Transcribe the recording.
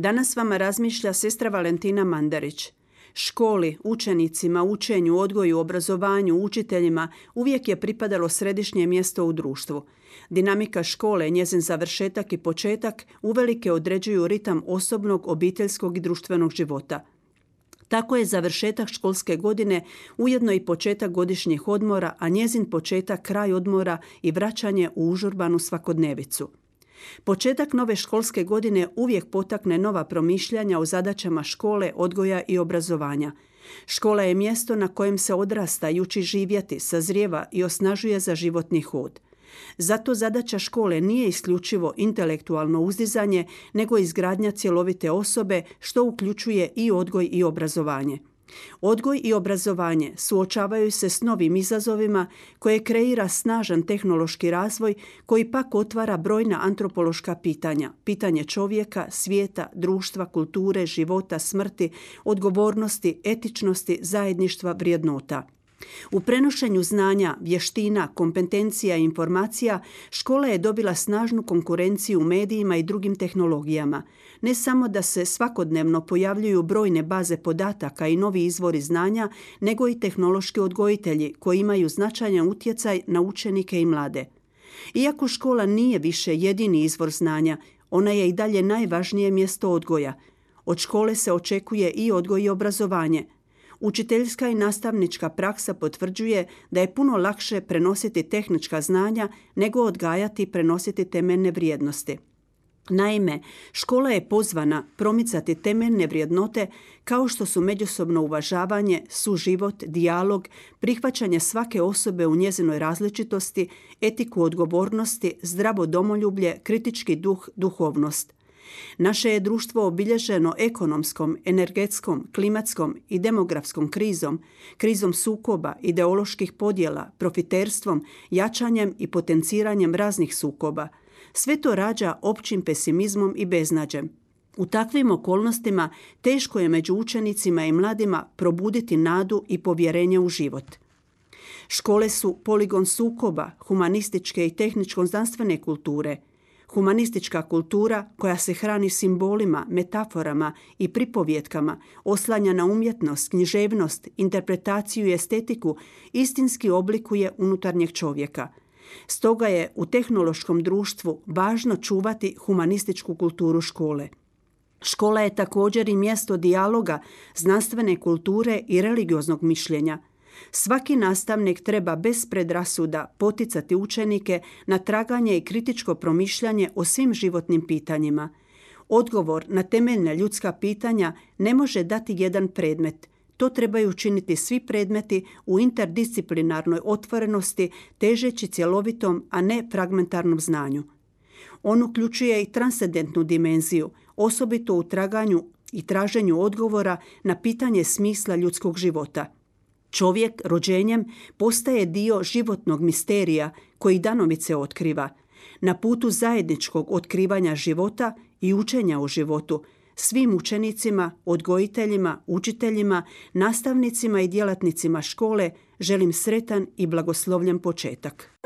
Danas vama razmišlja sestra Valentina Mandarić. Školi, učenicima, učenju, odgoju, obrazovanju, učiteljima uvijek je pripadalo središnje mjesto u društvu. Dinamika škole, njezin završetak i početak uvelike određuju ritam osobnog, obiteljskog i društvenog života. Tako je završetak školske godine ujedno i početak godišnjih odmora, a njezin početak kraj odmora i vraćanje u užurbanu svakodnevicu. Početak nove školske godine uvijek potakne nova promišljanja o zadaćama škole, odgoja i obrazovanja. Škola je mjesto na kojem se odrasta i uči živjeti, sazrijeva i osnažuje za životni hod. Zato zadaća škole nije isključivo intelektualno uzdizanje, nego izgradnja cjelovite osobe što uključuje i odgoj i obrazovanje. Odgoj i obrazovanje suočavaju se s novim izazovima koje kreira snažan tehnološki razvoj koji pak otvara brojna antropološka pitanja. Pitanje čovjeka, svijeta, društva, kulture, života, smrti, odgovornosti, etičnosti, zajedništva, vrijednota. U prenošenju znanja, vještina, kompetencija i informacija škola je dobila snažnu konkurenciju u medijima i drugim tehnologijama. Ne samo da se svakodnevno pojavljuju brojne baze podataka i novi izvori znanja, nego i tehnološki odgojitelji koji imaju značajan utjecaj na učenike i mlade. Iako škola nije više jedini izvor znanja, ona je i dalje najvažnije mjesto odgoja. Od škole se očekuje i odgoj i obrazovanje – Učiteljska i nastavnička praksa potvrđuje da je puno lakše prenositi tehnička znanja nego odgajati i prenositi temeljne vrijednosti. Naime, škola je pozvana promicati temeljne vrijednote kao što su međusobno uvažavanje, suživot, dijalog, prihvaćanje svake osobe u njezinoj različitosti, etiku odgovornosti, zdravo domoljublje, kritički duh, duhovnost. Naše je društvo obilježeno ekonomskom, energetskom, klimatskom i demografskom krizom, krizom sukoba, ideoloških podjela, profiterstvom, jačanjem i potenciranjem raznih sukoba. Sve to rađa općim pesimizmom i beznađem. U takvim okolnostima teško je među učenicima i mladima probuditi nadu i povjerenje u život. Škole su poligon sukoba, humanističke i tehničko-znanstvene kulture – Humanistička kultura koja se hrani simbolima, metaforama i pripovjetkama, oslanja na umjetnost, književnost, interpretaciju i estetiku, istinski oblikuje unutarnjeg čovjeka. Stoga je u tehnološkom društvu važno čuvati humanističku kulturu škole. Škola je također i mjesto dijaloga, znanstvene kulture i religioznog mišljenja – Svaki nastavnik treba bez predrasuda poticati učenike na traganje i kritičko promišljanje o svim životnim pitanjima. Odgovor na temeljna ljudska pitanja ne može dati jedan predmet. To trebaju učiniti svi predmeti u interdisciplinarnoj otvorenosti, težeći cjelovitom, a ne fragmentarnom znanju. On uključuje i transcendentnu dimenziju, osobito u traganju i traženju odgovora na pitanje smisla ljudskog života – Čovjek rođenjem postaje dio životnog misterija koji danovice otkriva. Na putu zajedničkog otkrivanja života i učenja o životu, svim učenicima, odgojiteljima, učiteljima, nastavnicima i djelatnicima škole želim sretan i blagoslovljen početak.